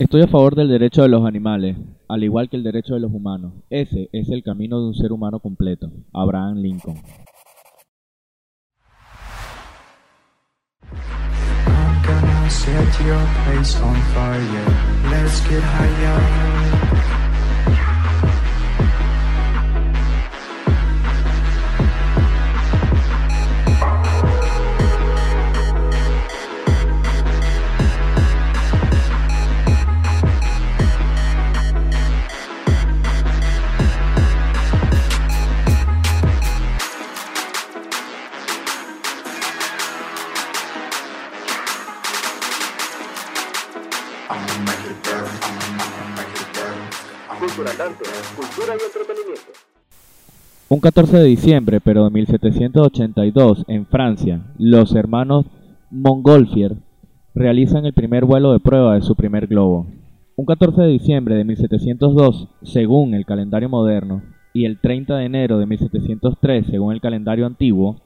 Estoy a favor del derecho de los animales, al igual que el derecho de los humanos. Ese es el camino de un ser humano completo. Abraham Lincoln. Un 14 de diciembre, pero de 1782, en Francia, los hermanos Montgolfier realizan el primer vuelo de prueba de su primer globo. Un 14 de diciembre de 1702, según el calendario moderno, y el 30 de enero de 1703, según el calendario antiguo,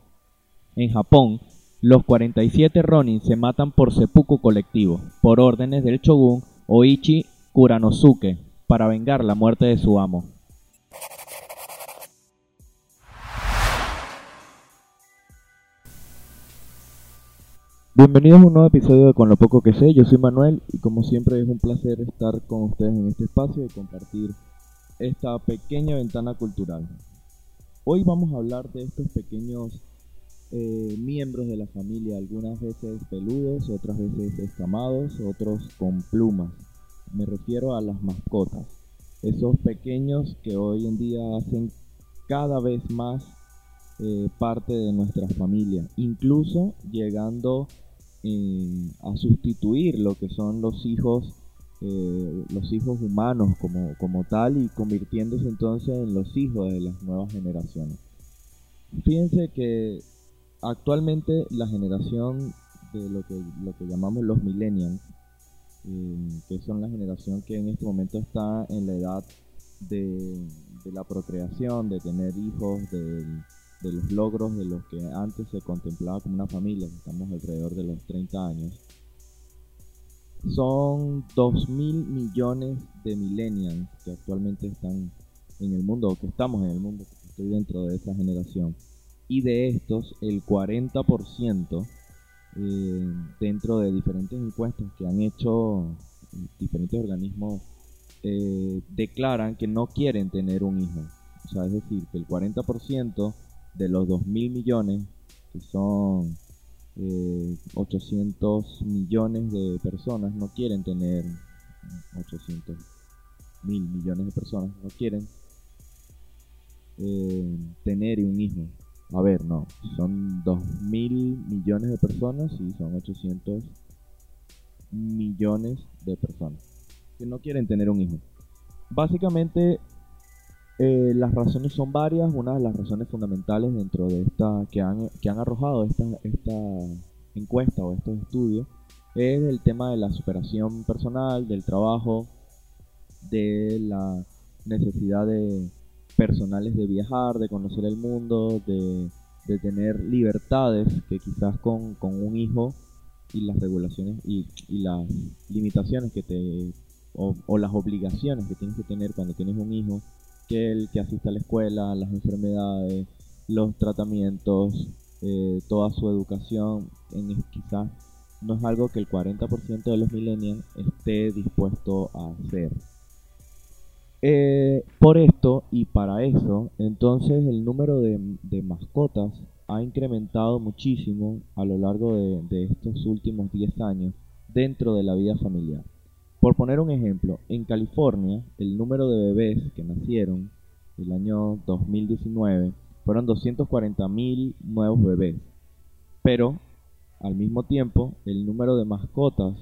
en Japón, los 47 Ronin se matan por seppuku colectivo, por órdenes del shogun Oichi Kuranosuke, para vengar la muerte de su amo. Bienvenidos a un nuevo episodio de Con lo poco que sé, yo soy Manuel y como siempre es un placer estar con ustedes en este espacio y compartir esta pequeña ventana cultural. Hoy vamos a hablar de estos pequeños eh, miembros de la familia, algunas veces peludos, otras veces escamados, otros con plumas. Me refiero a las mascotas, esos pequeños que hoy en día hacen cada vez más eh, parte de nuestra familia, incluso llegando a sustituir lo que son los hijos, eh, los hijos humanos como, como tal y convirtiéndose entonces en los hijos de las nuevas generaciones. Fíjense que actualmente la generación de lo que, lo que llamamos los millennials, eh, que son la generación que en este momento está en la edad de, de la procreación, de tener hijos, de, de los logros de los que antes se contemplaba como una familia, que estamos alrededor de los 30 años, son 2 mil millones de millennials que actualmente están en el mundo, o que estamos en el mundo, estoy dentro de esa generación. Y de estos, el 40% eh, dentro de diferentes encuestas que han hecho diferentes organismos eh, declaran que no quieren tener un hijo. O sea, es decir, que el 40% de los 2 mil millones, que son eh, 800 millones de personas, no quieren tener 800 mil millones de personas, no quieren eh, tener un hijo. A ver, no, son 2 mil millones de personas y son 800 millones de personas que no quieren tener un hijo. Básicamente eh, las razones son varias. Una de las razones fundamentales dentro de esta que han, que han arrojado esta, esta encuesta o estos estudios es el tema de la superación personal, del trabajo, de la necesidad de personales de viajar, de conocer el mundo, de, tener libertades que quizás con, con un hijo y las regulaciones y, las limitaciones que te o las obligaciones que tienes que tener cuando tienes un hijo que el que asista a la escuela, las enfermedades, los tratamientos, eh, toda su educación, en, quizás no es algo que el 40% de los millennials esté dispuesto a hacer. Eh, por esto y para eso, entonces el número de, mascotas ha incrementado muchísimo a lo largo de, de estos últimos 10 años dentro de la vida familiar. Por poner un ejemplo, en California el número de bebés que nacieron el año 2019 fueron 240.000 nuevos bebés. Pero al mismo tiempo el número de mascotas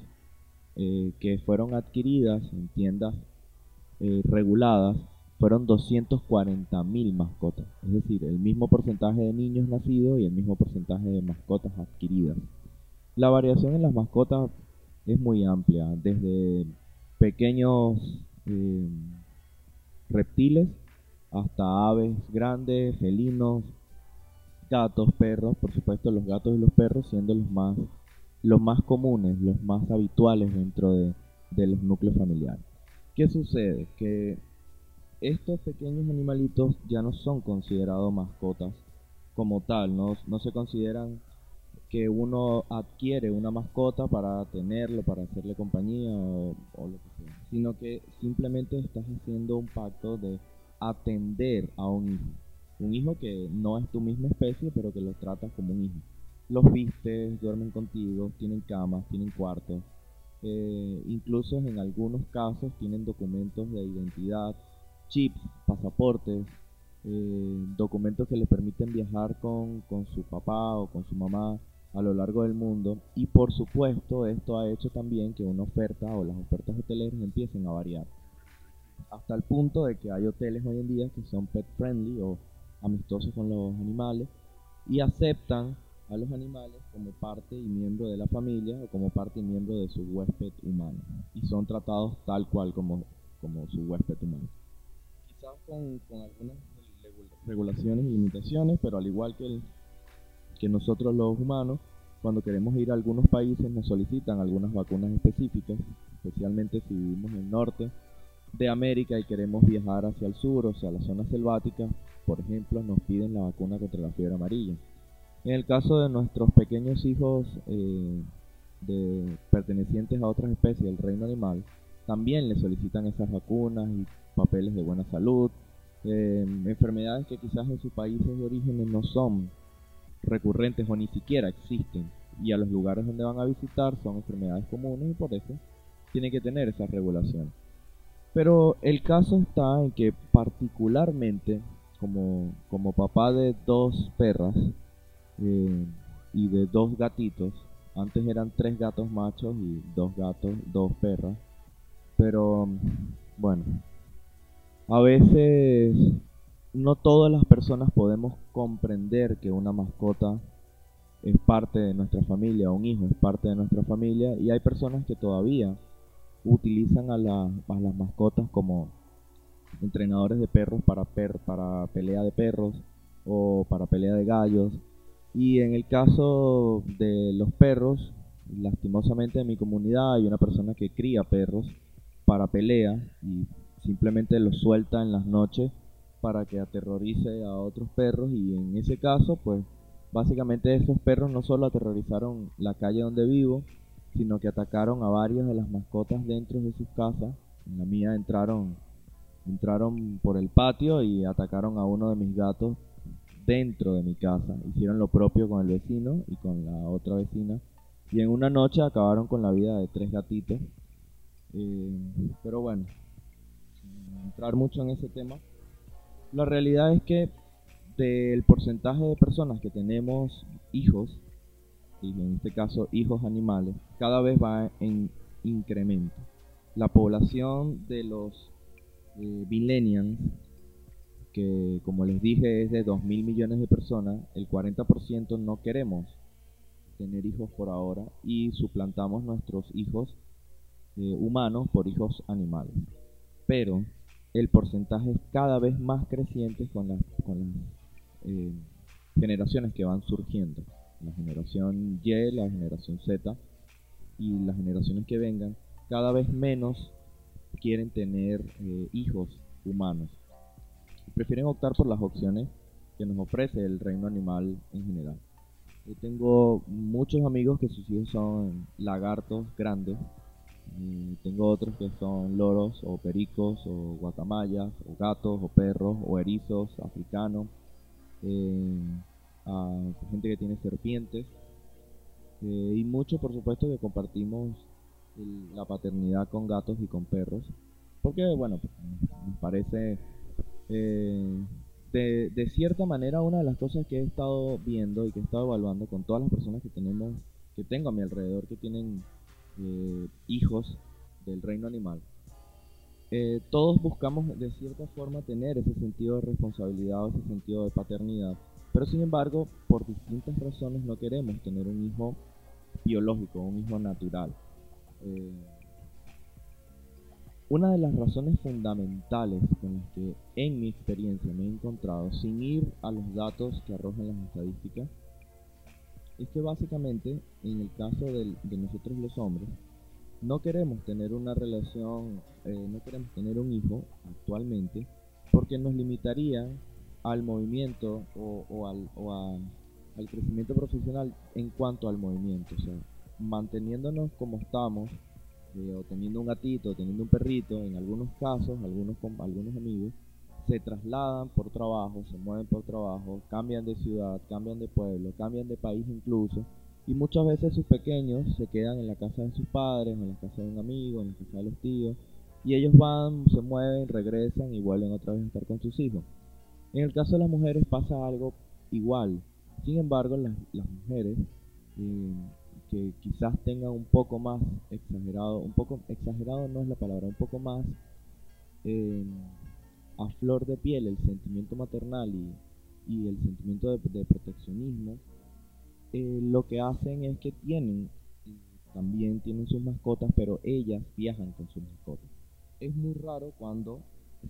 eh, que fueron adquiridas en tiendas eh, reguladas fueron 240.000 mascotas. Es decir, el mismo porcentaje de niños nacidos y el mismo porcentaje de mascotas adquiridas. La variación en las mascotas es muy amplia, desde pequeños eh, reptiles hasta aves grandes, felinos, gatos, perros, por supuesto los gatos y los perros siendo los más los más comunes, los más habituales dentro de, los núcleos familiares. ¿Qué sucede? Que estos pequeños animalitos ya no son considerados mascotas como tal, no, no se consideran que uno adquiere una mascota para tenerlo, para hacerle compañía o, lo que sea, sino que simplemente estás haciendo un pacto de atender a un hijo. Un hijo que no es tu misma especie, pero que lo tratas como un hijo. Los vistes, duermen contigo, tienen camas, tienen cuartos. eh, incluso en algunos casos tienen documentos de identidad, chips, pasaportes, eh, documentos que les permiten viajar con, con su papá o con su mamá a lo largo del mundo. Y por supuesto esto ha hecho también que una oferta o las ofertas hoteleras empiecen a variar hasta el punto de que hay hoteles hoy en día que son pet friendly o amistosos con los animales y aceptan a los animales como parte y miembro de la familia o como parte y miembro de su huésped humano y son tratados tal cual como, como su huésped humano. Quizás con, con algunas regu- regulaciones y limitaciones, pero al igual que, el- que nosotros los humanos, cuando queremos ir a algunos países nos solicitan algunas vacunas específicas, especialmente si vivimos en el norte de América y queremos viajar hacia el sur, o sea, la zona selvática, por ejemplo, nos piden la vacuna contra la fiebre amarilla. En el caso de nuestros pequeños hijos eh, de, pertenecientes a otras especies del reino animal, también les solicitan esas vacunas y papeles de buena salud, eh, enfermedades que quizás en sus países de origen no son recurrentes o ni siquiera existen, y a los lugares donde van a visitar son enfermedades comunes y por eso tienen que tener esas regulaciones. Pero el caso está en que particularmente como, como papá de dos perras eh, y de dos gatitos, antes eran tres gatos machos y dos gatos, dos perras, pero bueno, a veces no todas las personas podemos comprender que una mascota es parte de nuestra familia, un hijo es parte de nuestra familia y hay personas que todavía utilizan a, a las mascotas como entrenadores de perros para, per- para pelea de perros o para pelea de gallos. Y en el caso de los perros, lastimosamente en mi comunidad hay una persona que cría perros para pelea y simplemente los suelta en las noches para que aterrorice a otros perros y en ese caso pues básicamente esos perros no solo aterrorizaron la calle donde vivo, sino que atacaron a varias de las mascotas dentro de sus casas. En la mía entraron, entraron por el patio y atacaron a uno de mis gatos dentro de mi casa. Hicieron lo propio con el vecino y con la otra vecina. Y en una noche acabaron con la vida de tres gatitos. Eh, pero bueno, entrar mucho en ese tema, la realidad es que del porcentaje de personas que tenemos hijos, y en este caso hijos animales, cada vez va en incremento. La población de los eh, millennials, que como les dije es de 2 mil millones de personas, el 40% no queremos tener hijos por ahora y suplantamos nuestros hijos eh, humanos por hijos animales. Pero el porcentaje es cada vez más creciente con las, con eh, generaciones que van surgiendo. La generación Y, la generación Z y las generaciones que vengan, cada vez menos quieren tener eh, hijos humanos. Prefieren optar por las opciones que nos ofrece el reino animal en general. Yo tengo muchos amigos que sus hijos son lagartos grandes. Y tengo otros que son loros o pericos o guacamayas o gatos o perros o erizos africanos. eh, gente que tiene serpientes. eh, y muchos por supuesto que compartimos el- la paternidad con gatos y con perros. Porque bueno, pues, nos parece eh, de, de cierta manera una de las cosas que he estado viendo y que he estado evaluando con todas las personas que tenemos, que tengo a mi alrededor que tienen eh, hijos del reino animal. Eh, todos buscamos de cierta forma tener ese sentido de responsabilidad o ese sentido de paternidad, pero sin embargo, por distintas razones no queremos tener un hijo biológico, un hijo natural. Eh, una de las razones fundamentales con las que en mi experiencia me he encontrado, sin ir a los datos que arrojan las estadísticas, es que básicamente en el caso de nosotros los hombres, no queremos tener una relación, eh, no queremos tener un hijo actualmente, porque nos limitaría al movimiento o, al, o a- al crecimiento profesional en cuanto al movimiento. O sea, manteniéndonos como estamos, eh, o teniendo un gatito, o teniendo un perrito, en algunos casos, algunos, algunos amigos, se trasladan por trabajo, se mueven por trabajo, cambian de ciudad, cambian de pueblo, cambian de país incluso, y muchas veces sus pequeños se quedan en la casa de sus padres, en la casa de un amigo, en la casa de los tíos, y ellos van, se mueven, regresan y vuelven otra vez a estar con sus hijos. En el caso de las mujeres pasa algo igual. Sin embargo, las, mujeres eh, que quizás tengan un poco más exagerado, un poco exagerado no es la palabra, un poco más eh, a flor de piel el sentimiento maternal y, y el sentimiento de, de proteccionismo, eh, lo que hacen es que tienen, también tienen sus mascotas, pero ellas viajan con sus mascotas. Es muy raro cuando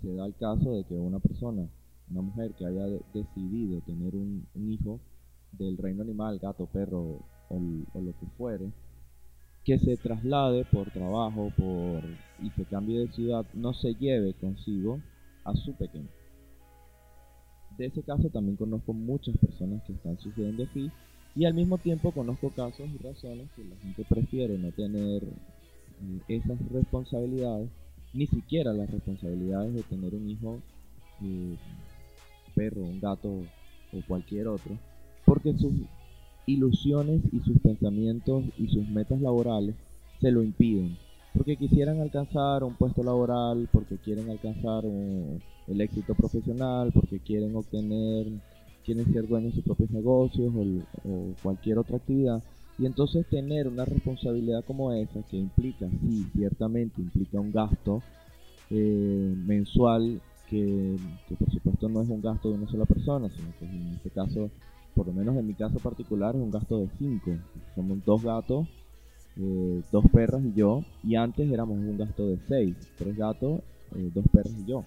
se da el caso de que una persona, una mujer que haya de- decidido tener un, un hijo del reino animal, gato, perro o, o lo que fuere, que se traslade por trabajo por y se cambie de ciudad, no se lleve consigo a su pequeño. De ese caso también conozco muchas personas que están sufriendo así y al mismo tiempo conozco casos y razones que la gente prefiere no tener eh, esas responsabilidades, ni siquiera las responsabilidades de tener un hijo, eh, perro, un gato o cualquier otro, porque sus ilusiones y sus pensamientos y sus metas laborales se lo impiden. Porque quisieran alcanzar un puesto laboral, porque quieren alcanzar un- el éxito profesional, porque quieren obtener, quieren ser dueños de sus propios negocios o, cualquier otra actividad. Y entonces tener una responsabilidad como esa, que implica, sí, ciertamente implica un gasto eh, mensual, que, por supuesto no es un gasto de una sola persona, sino que en este caso por lo menos en mi caso particular, es un gasto de 5. Somos dos gatos, eh, dos perras y yo. Y antes éramos un gasto de 6. Tres gatos, eh, dos perras y yo.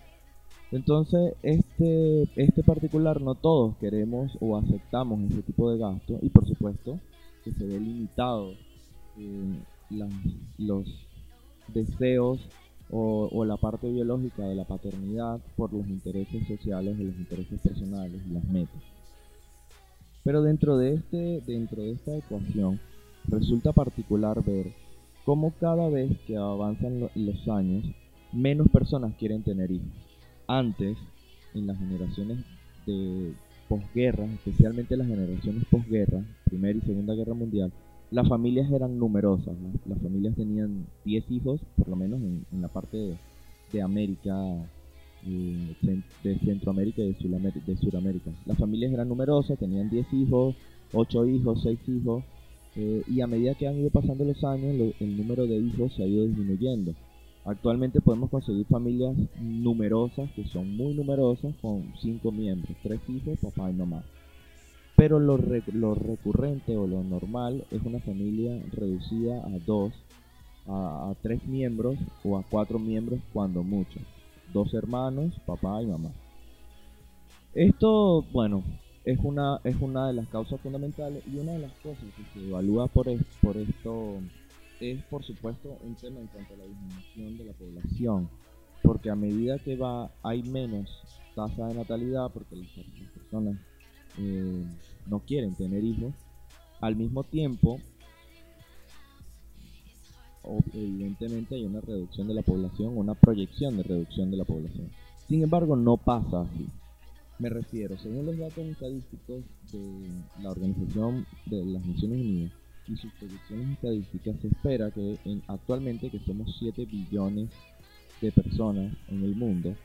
Entonces, este, este particular no todos queremos o aceptamos ese tipo de gasto. Y por supuesto que se ve limitado eh, los deseos o, o la parte biológica de la paternidad por los intereses sociales o los intereses personales y las metas. Pero dentro de, este, dentro de esta ecuación resulta particular ver cómo cada vez que avanzan lo- los años, menos personas quieren tener hijos. Antes, en las generaciones de posguerra, especialmente las generaciones posguerra, Primera y Segunda Guerra Mundial, las familias eran numerosas. Las, familias tenían 10 hijos, por lo menos en, la parte de, América, eh, de Centroamérica y de, de Sudamérica. Las familias eran numerosas, tenían 10 hijos, 8 hijos, 6 hijos, eh, y a medida que han ido pasando los años, el número de hijos se ha ido disminuyendo. Actualmente podemos conseguir familias numerosas, que son muy numerosas, con 5 miembros, 3 hijos, papá y mamá. Pero lo, re- lo recurrente o lo normal es una familia reducida a 2, a 3 miembros o a 4 miembros cuando mucho dos hermanos, papá y mamá. Esto, bueno, es una, es una de las causas fundamentales y una de las cosas que se evalúa por, es- por esto es, por supuesto, un tema en cuanto a la disminución de la población. Porque a medida que va, hay menos tasa de natalidad, porque las, personas eh, no quieren tener hijos, al mismo tiempo evidentemente hay una reducción de la población, una proyección de reducción de la población. Sin embargo, no pasa así. Me refiero, según los datos estadísticos de la Organización de las Naciones Unidas y sus proyecciones estadísticas, se espera que en- actualmente que somos 7 billones de personas en el mundo,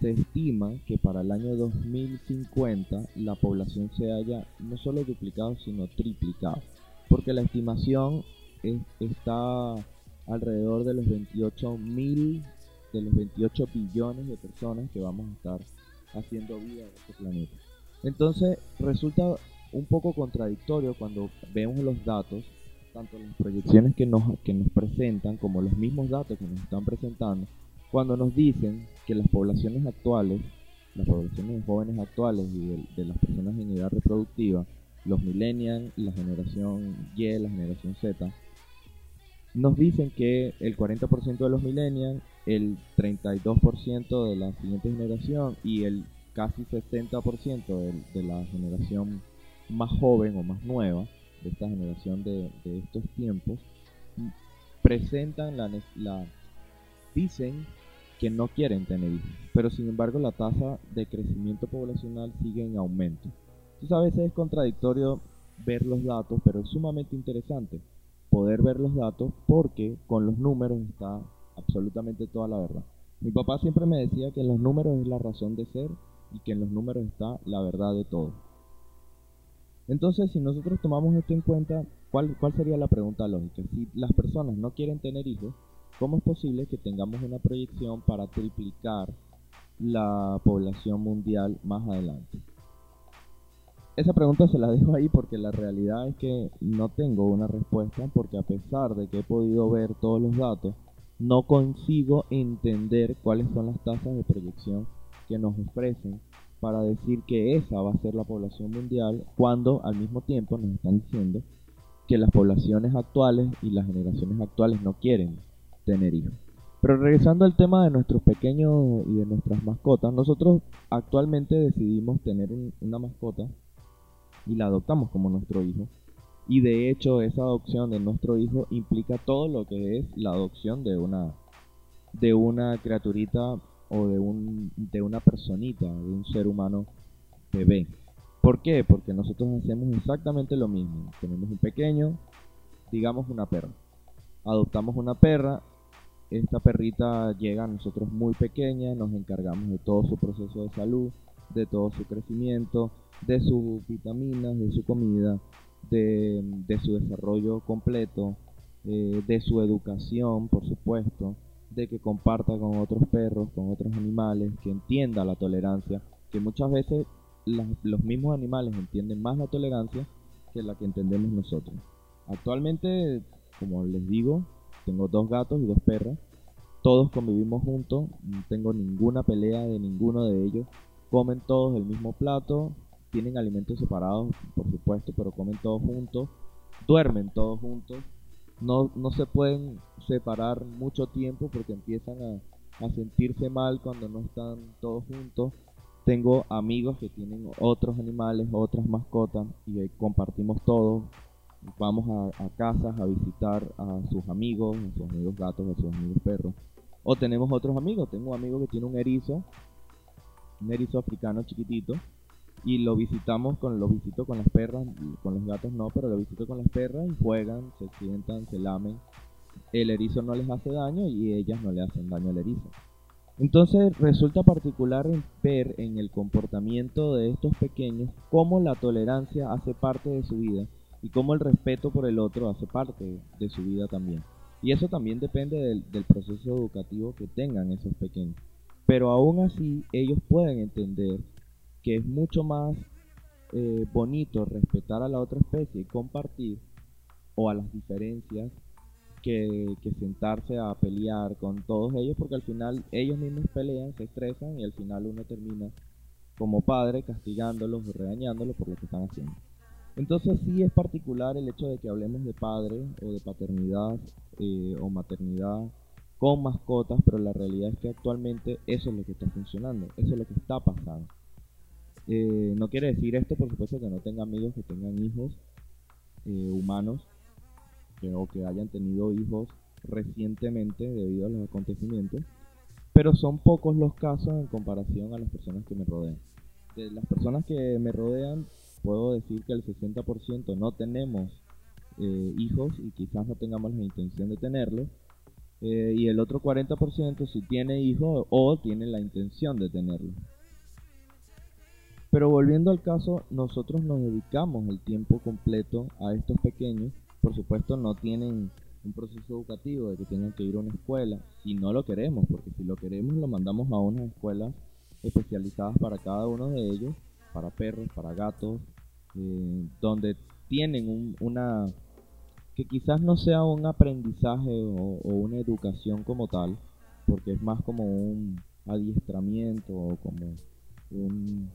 se estima que para el año 2050 la población se haya no solo duplicado, sino triplicado. Porque la estimación es- está alrededor de los 28 mil, de los 28 billones de personas que vamos a estar haciendo vida en este planeta. Entonces resulta un poco contradictorio cuando vemos los datos, tanto las proyecciones que nos, que nos presentan como los mismos datos que nos están presentando, cuando nos dicen que las poblaciones actuales, las poblaciones de jóvenes actuales y de, de las personas en edad reproductiva, los millennials, la generación Y, la generación Z, nos dicen que el 40% de los millennials, el 32% de la siguiente generación y el casi 60% de, de la generación más joven o más nueva, de esta generación de, estos tiempos, presentan la, la dicen que no quieren tener hijos, pero sin embargo la tasa de crecimiento poblacional sigue en aumento. Entonces a veces es contradictorio ver los datos, pero es sumamente interesante poder ver los datos porque con los números está absolutamente toda la verdad. Mi papá siempre me decía que en los números es la razón de ser y que en los números está la verdad de todo. Entonces, si nosotros tomamos esto en cuenta, ¿cuál, ¿cuál sería la pregunta lógica? Si las personas no quieren tener hijos, ¿cómo es posible que tengamos una proyección para triplicar la población mundial más adelante? Esa pregunta se la dejo ahí porque la realidad es que no tengo una respuesta porque a pesar de que he podido ver todos los datos, no consigo entender cuáles son las tasas de proyección que nos ofrecen para decir que esa va a ser la población mundial cuando al mismo tiempo nos están diciendo que las poblaciones actuales y las generaciones actuales no quieren tener hijos. Pero regresando al tema de nuestros pequeños y de nuestras mascotas, nosotros actualmente decidimos tener un- una mascota y la adoptamos como nuestro hijo. Y de hecho esa adopción de nuestro hijo implica todo lo que es la adopción de una de una criaturita o de un de una personita, de un ser humano bebé. ¿Por qué? Porque nosotros hacemos exactamente lo mismo. Tenemos un pequeño, digamos una perra. Adoptamos una perra, esta perrita llega a nosotros muy pequeña, nos encargamos de todo su proceso de salud, de todo su crecimiento, de sus vitaminas, de su comida, de, de su desarrollo completo, eh, de su educación, por supuesto, de que comparta con otros perros, con otros animales, que entienda la tolerancia, que muchas veces los mismos animales entienden más la tolerancia que la que entendemos nosotros. Actualmente, como les digo, tengo dos gatos y dos perras. Todos convivimos juntos, no tengo ninguna pelea de ninguno de ellos. Comen todos el mismo plato, tienen alimentos separados, por supuesto, pero comen todos juntos. Duermen todos juntos. No, no se pueden separar mucho tiempo porque empiezan a, a sentirse mal cuando no están todos juntos. Tengo amigos que tienen otros animales, otras mascotas y compartimos todo. Vamos a, a casas a visitar a sus amigos, a sus amigos gatos, a sus amigos perros. O tenemos otros amigos. Tengo un amigo que tiene un erizo, un erizo africano chiquitito, y lo visitamos con lo visito con las perras, con los gatos no, pero lo visito con las perras y juegan, se sientan, se lamen. El erizo no les hace daño y ellas no le hacen daño al erizo. Entonces resulta particular ver en el comportamiento de estos pequeños cómo la tolerancia hace parte de su vida y cómo el respeto por el otro hace parte de su vida también. Y eso también depende del, del proceso educativo que tengan esos pequeños. Pero aún así ellos pueden entender que es mucho más eh, bonito respetar a la otra especie y compartir o a las diferencias que, sentarse a pelear con todos ellos porque al final ellos mismos pelean, se estresan y al final uno termina como padre castigándolos o regañándolos por lo que están haciendo. Entonces sí es particular el hecho de que hablemos de padre o de paternidad eh, o maternidad con mascotas, pero la realidad es que actualmente eso es lo que está funcionando, eso es lo que está pasando. Eh, no quiere decir esto, por supuesto, que no tenga amigos que tengan hijos eh, humanos o que hayan tenido hijos recientemente debido a los acontecimientos, pero son pocos los casos en comparación a las personas que me rodean. De las personas que me rodean, puedo decir que el 60% no tenemos eh, hijos y quizás no tengamos la intención de tenerlos, eh, y el otro 40% si tiene hijos o tiene la intención de tenerlos. Pero volviendo al caso, nosotros nos dedicamos el tiempo completo a estos pequeños. Por supuesto, no tienen un proceso educativo de que tengan que ir a una escuela, si no lo queremos, porque si lo queremos lo mandamos a unas escuelas especializadas para cada uno de ellos, para perros, para gatos, eh, donde tienen un- una que quizás no sea un aprendizaje o, o una educación como tal, porque es más como un adiestramiento o como un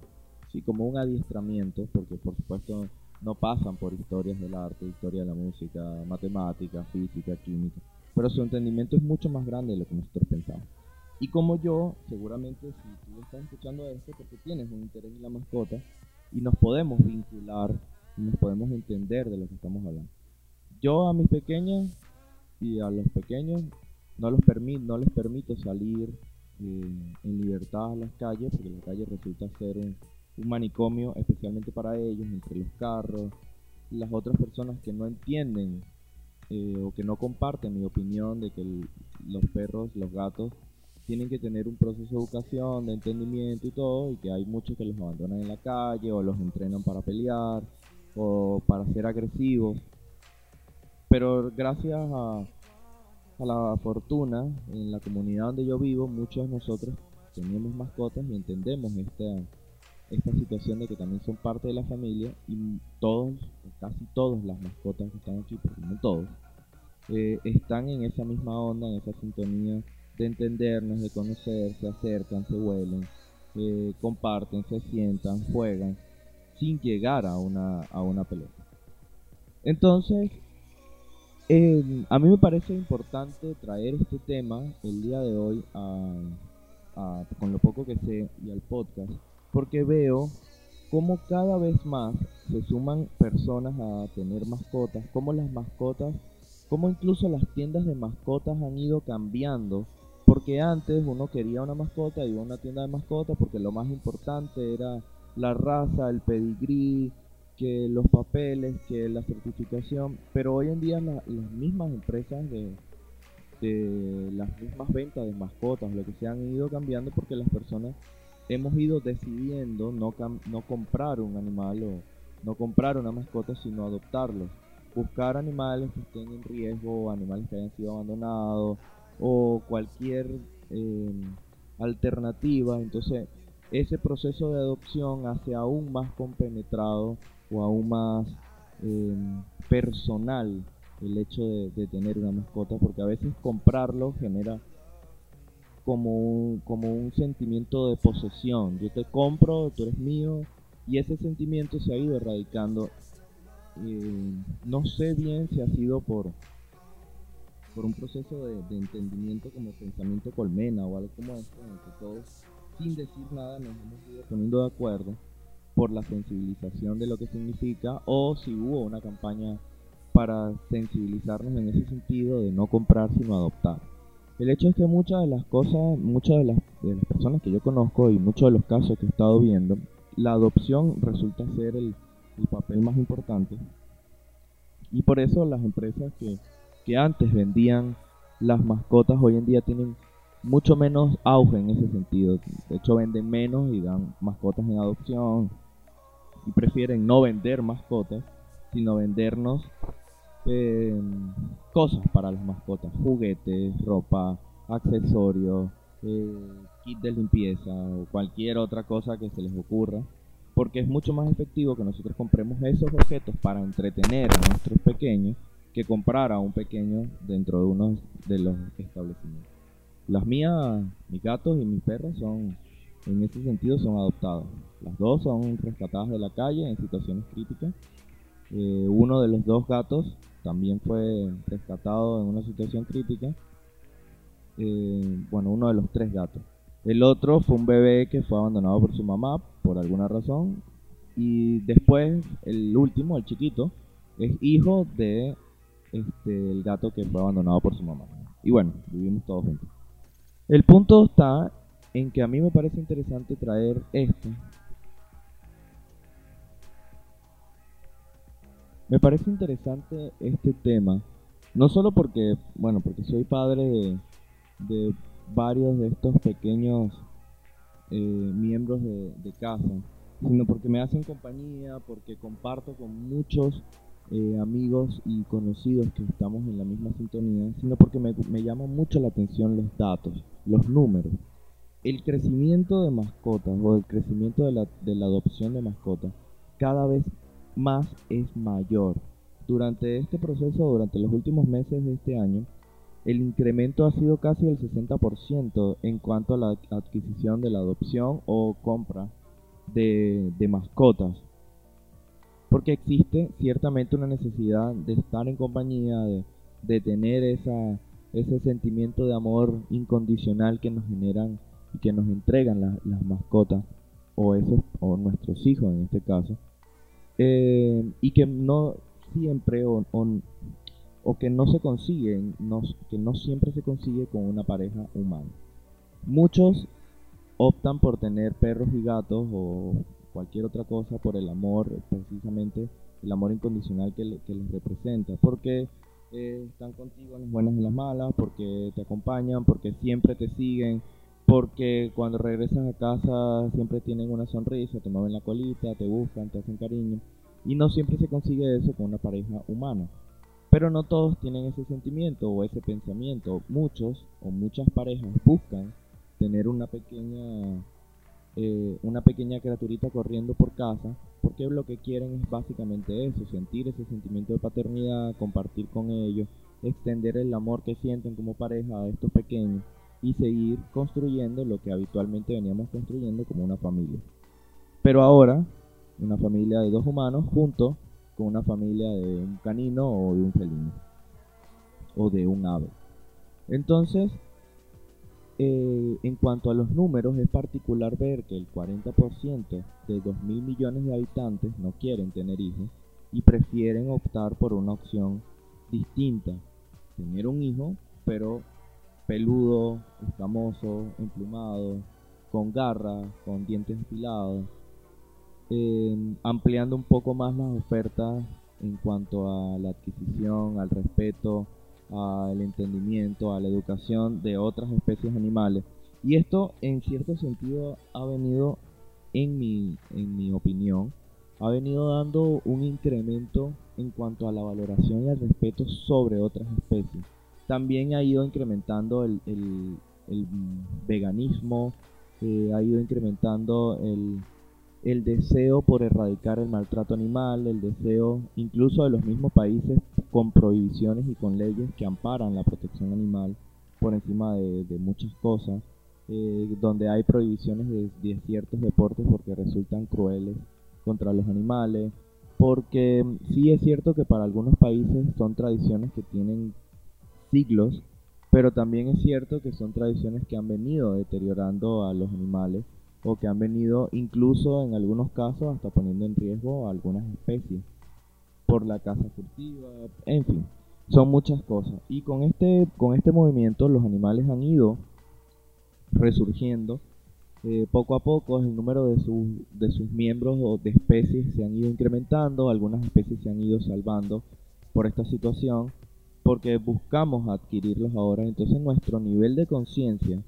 sí como un adiestramiento, porque por supuesto no pasan por historias del arte, historia de la música, matemática, física, química, pero su entendimiento es mucho más grande de lo que nosotros pensamos. Y como yo, seguramente si tú estás escuchando esto porque tienes un interés en la mascota y nos podemos vincular y nos podemos entender de lo que estamos hablando. Yo a mis pequeñas y a los pequeños no, los permi no les permito salir eh, en libertad a las calles porque la calle resulta ser un, un manicomio especialmente para ellos, entre los carros, las otras personas que no entienden eh, o que no comparten mi opinión de que los perros, los gatos, tienen que tener un proceso de educación, de entendimiento y todo, y que hay muchos que los abandonan en la calle o los entrenan para pelear o para ser agresivos. Pero gracias a, a la fortuna, en la comunidad donde yo vivo, muchos de nosotros tenemos mascotas y entendemos esta, esta situación de que también son parte de la familia y todos, casi todas las mascotas que están aquí, porque no todos, eh, están en esa misma onda, en esa sintonía de entendernos, de conocer, se acercan, se huelen, eh, comparten, se sientan, juegan, sin llegar a una, a una pelea. Entonces, eh, a mí me parece importante traer este tema el día de hoy a, a- con lo poco que sé y al podcast, porque veo cómo cada vez más se suman personas a tener mascotas, cómo las mascotas, cómo incluso las tiendas de mascotas han ido cambiando, porque antes uno quería una mascota, iba a una tienda de mascotas porque lo más importante era la raza, el pedigrí, que los papeles, que la certificación, pero hoy en día la- las mismas empresas de, de las mismas ventas de mascotas, lo que se han ido cambiando porque las personas hemos ido decidiendo no, no comprar un animal o no comprar una mascota, sino adoptarlos. Buscar animales que estén en riesgo, animales que hayan sido abandonados o cualquier eh, alternativa. Entonces, ese proceso de adopción hace aún más compenetrado o aún más eh, personal el hecho de tener una mascota, porque a veces comprarlo genera como un, como un sentimiento de posesión. Yo te compro, tú eres mío, y ese sentimiento se ha ido erradicando. Eh, no sé bien si ha sido por, por un proceso de, entendimiento como pensamiento colmena o algo como esto, en el que todos, sin decir nada, nos hemos ido poniendo de acuerdo por la sensibilización de lo que significa, o si hubo una campaña para sensibilizarnos en ese sentido de no comprar sino adoptar. El hecho es que muchas de las cosas, muchas de las, personas que yo conozco y muchos de los casos que he estado viendo, la adopción resulta ser el, el papel más importante. Y por eso las empresas que antes vendían las mascotas hoy en día tienen mucho menos auge en ese sentido. De hecho venden menos y dan mascotas en adopción. Y prefieren no vender mascotas, sino vendernos eh, cosas para las mascotas, juguetes, ropa, accesorios, eh, kit de limpieza o cualquier otra cosa que se les ocurra, porque es mucho más efectivo que nosotros compremos esos objetos para entretener a nuestros pequeños que comprar a un pequeño dentro de uno de los establecimientos. Las mías, mis gatos y mis perros son, en ese sentido, son adoptados. Las dos son rescatadas de la calle en situaciones críticas. Eh, uno de los dos gatos también fue rescatado en una situación crítica. Eh, bueno, uno de los tres gatos. El otro fue un bebé que fue abandonado por su mamá por alguna razón. Y después, el último, el chiquito, es hijo de este, el gato que fue abandonado por su mamá. Y bueno, vivimos todos juntos. El punto está en que a mí me parece interesante traer esto. Me parece interesante este tema, no solo porque, bueno, porque soy padre de, varios de estos pequeños eh, miembros de, de casa, sino porque me hacen compañía, porque comparto con muchos eh, amigos y conocidos que estamos en la misma sintonía, sino porque me, me llaman mucho la atención los datos, los números. El crecimiento de mascotas o el crecimiento de la, de la adopción de mascotas cada vez más es mayor. Durante este proceso, durante los últimos meses de este año, el incremento ha sido casi del 60% en cuanto a la adquisición de la adopción o compra de, mascotas. porque existe ciertamente una necesidad de estar en compañía, de, tener ese sentimiento de amor incondicional que nos generan y que nos entregan la- las mascotas o esos o nuestros hijos en este caso eh, y que no siempre o, o, que no se consigue no, que no siempre se consigue con una pareja humana. Muchos optan por tener perros y gatos o cualquier otra cosa por el amor precisamente el amor incondicional que les representa porque eh, están contigo en las buenas y en las malas, porque te acompañan, porque siempre te siguen, porque cuando regresas a casa siempre tienen una sonrisa, te mueven la colita, te buscan, te hacen cariño. Y no siempre se consigue eso con una pareja humana. Pero no todos tienen ese sentimiento o ese pensamiento. Muchos o muchas parejas buscan tener una pequeña eh, una pequeña criaturita corriendo por casa porque lo que quieren es básicamente eso, sentir ese sentimiento de paternidad, compartir con ellos, extender el amor que sienten como pareja a estos pequeños y seguir construyendo lo que habitualmente veníamos construyendo como una familia. Pero ahora, una familia de dos humanos junto con una familia de un canino o de un felino o de un ave. Entonces, eh, en cuanto a los números, es particular ver que el 40% de 2 mil millones de habitantes no quieren tener hijos y prefieren optar por una opción distinta. Tener un hijo, pero peludo, escamoso, emplumado, con garras, con dientes afilados, eh, ampliando un poco más las ofertas en cuanto a la adquisición, al respeto, al entendimiento, a la educación de otras especies animales. Y esto, en cierto sentido, ha venido, en mi, en mi opinión, ha venido dando un incremento en cuanto a la valoración y al respeto sobre otras especies. También ha ido incrementando el, el- el veganismo, eh, ha ido incrementando el, el deseo por erradicar el maltrato animal, el deseo incluso de los mismos países con prohibiciones y con leyes que amparan la protección animal por encima de, muchas cosas, eh, donde hay prohibiciones de ciertos deportes porque resultan crueles contra los animales, porque sí es cierto que para algunos países son tradiciones que tienen siglos, pero también es cierto que son tradiciones que han venido deteriorando a los animales o que han venido incluso en algunos casos hasta poniendo en riesgo a algunas especies por la caza furtiva, en fin, son muchas cosas. Y con este, con este movimiento los animales han ido resurgiendo eh, poco a poco, el número de, sus de sus miembros o de especies se han ido incrementando, algunas especies se han ido salvando por esta situación, porque buscamos adquirirlos ahora, entonces nuestro nivel de conciencia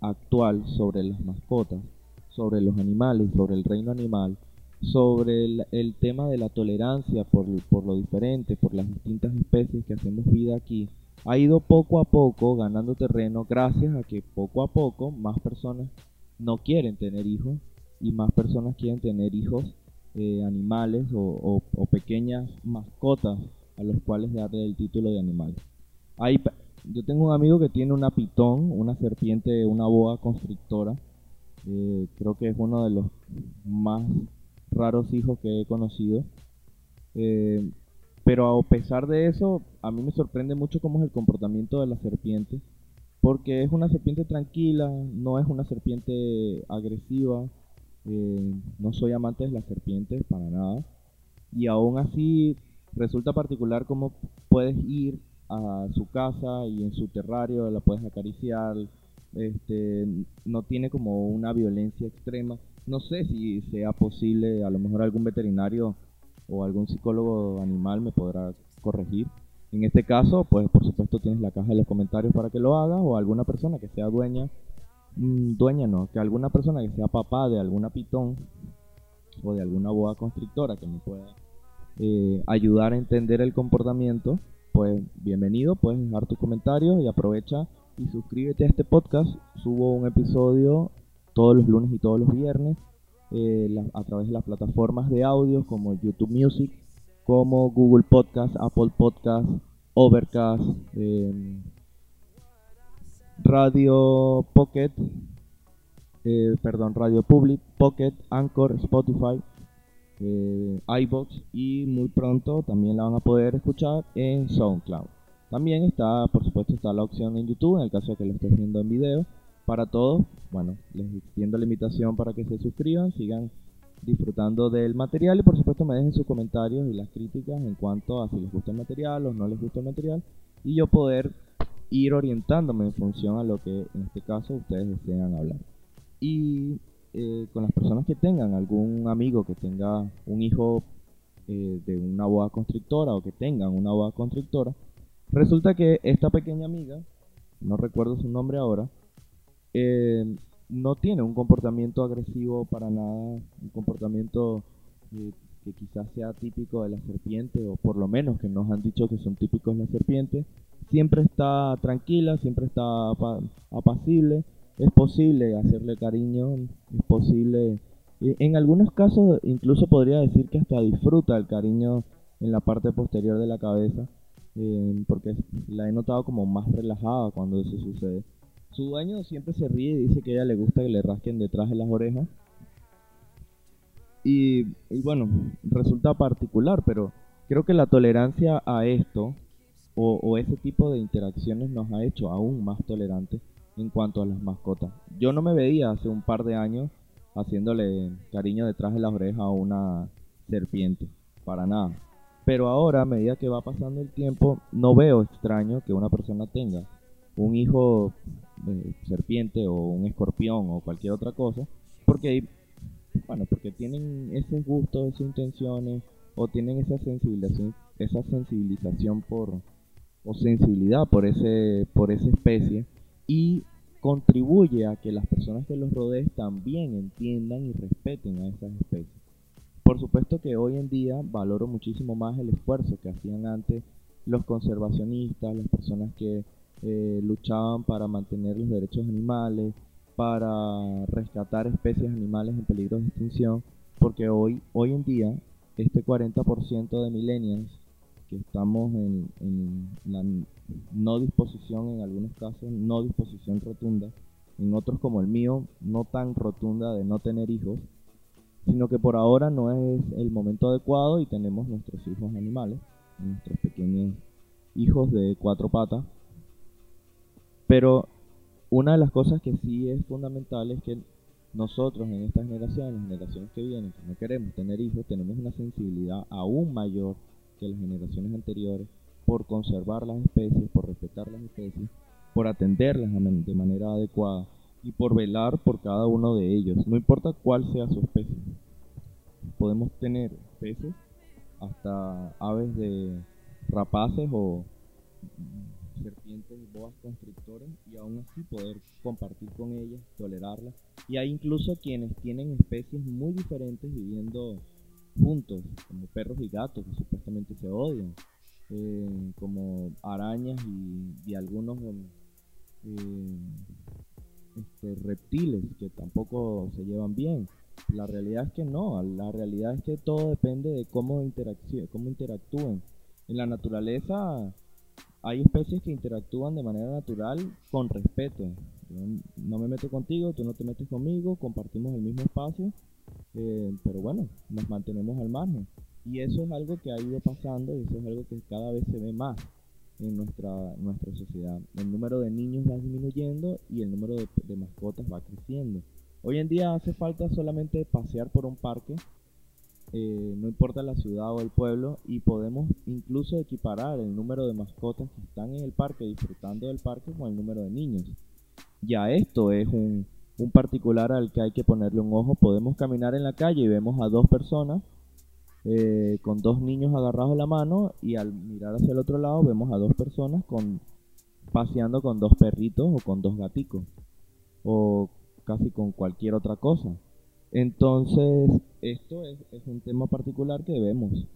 actual sobre las mascotas, sobre los animales, sobre el reino animal, sobre el, tema de la tolerancia por, lo diferente, por las distintas especies que hacemos vida aquí, ha ido poco a poco ganando terreno gracias a que poco a poco más personas no quieren tener hijos y más personas quieren tener hijos eh, animales o pequeñas mascotas los cuales darle el título de animal. Hay, yo tengo un amigo que tiene una pitón, una serpiente, una boa constrictora. eh, creo que es uno de los más raros hijos que he conocido. Eh, pero a pesar de eso, a mí me sorprende mucho cómo es el comportamiento de la serpiente. Porque es una serpiente tranquila, no es una serpiente agresiva. eh, no soy amante de las serpientes para nada. Y aún así resulta particular cómo puedes ir a su casa y en su terrario la puedes acariciar. Este, no tiene como una violencia extrema. No sé si sea posible, a lo mejor algún veterinario o algún psicólogo animal me podrá corregir. En este caso, pues por supuesto tienes la caja de los comentarios para que lo hagas o alguna persona que sea dueña, mm, dueña no, que alguna persona que sea papá de alguna pitón o de alguna boa constrictora que me pueda eh, ayudar a entender el comportamiento, pues bienvenido, puedes dejar tus comentarios y aprovecha y suscríbete a este podcast. Subo un episodio todos los lunes y todos los viernes eh, a través de las plataformas de audio como YouTube Music, como Google Podcast, Apple Podcast, Overcast, em, Radio Pocket, eh, perdón, Radio Public, Pocket, Anchor, Spotify, eh, iBox y muy pronto también la van a poder escuchar en SoundCloud. También está, por supuesto, está la opción en YouTube en el caso que lo estés viendo en video. Para todos, bueno, les extiendo la invitación para que se suscriban, sigan disfrutando del material y por supuesto me dejen sus comentarios y las críticas en cuanto a si les gusta el material o no les gusta el material y yo poder ir orientándome en función a lo que en este caso ustedes desean hablar. Y eh, con las personas que tengan algún amigo que tenga un hijo eh, de una boa constrictora o que tengan una boa constrictora, resulta que esta pequeña amiga, no recuerdo su nombre ahora, eh, no tiene un comportamiento agresivo para nada, un comportamiento que quizás sea típico de la serpiente, o por lo menos que nos han dicho que son típicos de la serpiente. Siempre está tranquila, siempre está apa- apacible, es posible hacerle cariño, es posible, en algunos casos incluso podría decir que hasta disfruta el cariño en la parte posterior de la cabeza, eh, porque la he notado como más relajada cuando eso sucede. Su dueño siempre se ríe y dice que a ella le gusta que le rasquen detrás de las orejas. Y, y bueno, resulta particular, pero creo que la tolerancia a esto o, o ese tipo de interacciones nos ha hecho aún más tolerantes en cuanto a las mascotas. Yo no me veía hace un par de años haciéndole cariño detrás de las orejas a una serpiente, para nada. Pero ahora, a medida que va pasando el tiempo, no veo extraño que una persona tenga un hijo eh, serpiente o un escorpión o cualquier otra cosa, porque bueno, porque tienen ese gusto, esas intenciones o tienen esa sensibilización, esa sensibilización por o sensibilidad por ese por esa especie y contribuye a que las personas que los rodeen también entiendan y respeten a esas especies. Por supuesto que hoy en día valoro muchísimo más el esfuerzo que hacían antes los conservacionistas, las personas que eh, luchaban para mantener los derechos animales, para rescatar especies animales en peligro de extinción, porque hoy, hoy en día este 40% de millennials que estamos en, en la no disposición, en algunos casos no disposición rotunda, en otros como el mío, no tan rotunda de no tener hijos, sino que por ahora no es el momento adecuado y tenemos nuestros hijos animales, nuestros pequeños hijos de cuatro patas. Pero una de las cosas que sí es fundamental es que nosotros en esta generación, en las generaciones que vienen, que no queremos tener hijos, tenemos una sensibilidad aún mayor que las generaciones anteriores por conservar las especies, por respetar las especies, por atenderlas de manera adecuada y por velar por cada uno de ellos, no importa cuál sea su especie. Podemos tener peces, hasta aves de rapaces o serpientes boas constrictoras y aún así poder compartir con ellas, tolerarlas. Y hay incluso quienes tienen especies muy diferentes viviendo juntos, como perros y gatos que supuestamente se odian, eh, como arañas y, algunos eh, este, reptiles que tampoco se llevan bien. La realidad es que no, la realidad es que todo depende de cómo, cómo interactúen. En la naturaleza hay especies que interactúan de manera natural con respeto. Yo no me meto contigo, tú no te metes conmigo, compartimos el mismo espacio, eh, pero bueno, nos mantenemos al margen. Y eso es algo que ha ido pasando y eso es algo que cada vez se ve más en nuestra, nuestra sociedad. El número de niños va disminuyendo y el número de, de mascotas va creciendo. Hoy en día hace falta solamente pasear por un parque, eh, no importa la ciudad o el pueblo, y podemos incluso equiparar el número de mascotas que están en el parque disfrutando del parque con el número de niños. Ya esto es un, un particular al que hay que ponerle un ojo. Podemos caminar en la calle y vemos a dos personas eh, con dos niños agarrados de la mano y al mirar hacia el otro lado vemos a dos personas con paseando con dos perritos o con dos gaticos o casi con cualquier otra cosa. Entonces, esto es, es un tema particular que debemos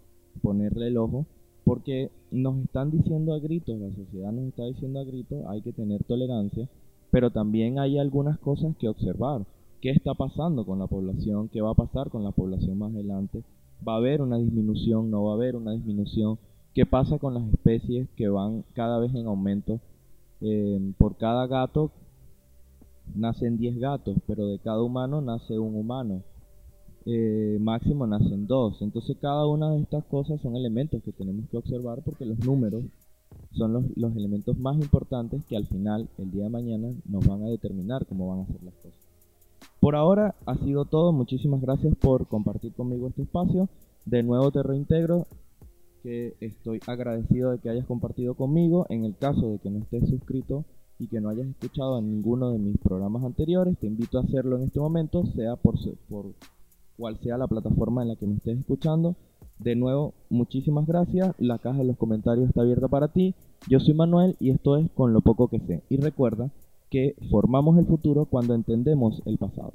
ponerle el ojo porque nos están diciendo a gritos, la sociedad nos está diciendo a gritos, hay que tener tolerancia, pero también hay algunas cosas que observar. ¿Qué está pasando con la población? ¿Qué va a pasar con la población más adelante? ¿Va a haber una disminución? ¿No va a haber una disminución? ¿Qué pasa con las especies que van cada vez en aumento? Eh, por cada gato nacen 10 gatos, pero de cada humano nace un humano. eh, máximo nacen dos. Entonces cada una de estas cosas son elementos que tenemos que observar porque los números son los, los elementos más importantes que al final, el día de mañana, nos van a determinar cómo van a ser las cosas. Por ahora ha sido todo. Muchísimas gracias por compartir conmigo este espacio. De nuevo te reintegro que estoy agradecido de que hayas compartido conmigo. En el caso de que no estés suscrito y que no hayas escuchado en ninguno de mis programas anteriores, te invito a hacerlo en este momento, sea por, por cual sea la plataforma en la que me estés escuchando. De nuevo, muchísimas gracias. La caja de los comentarios está abierta para ti. Yo soy Manuel y esto es Con lo poco que sé. Y recuerda que formamos el futuro cuando entendemos el pasado.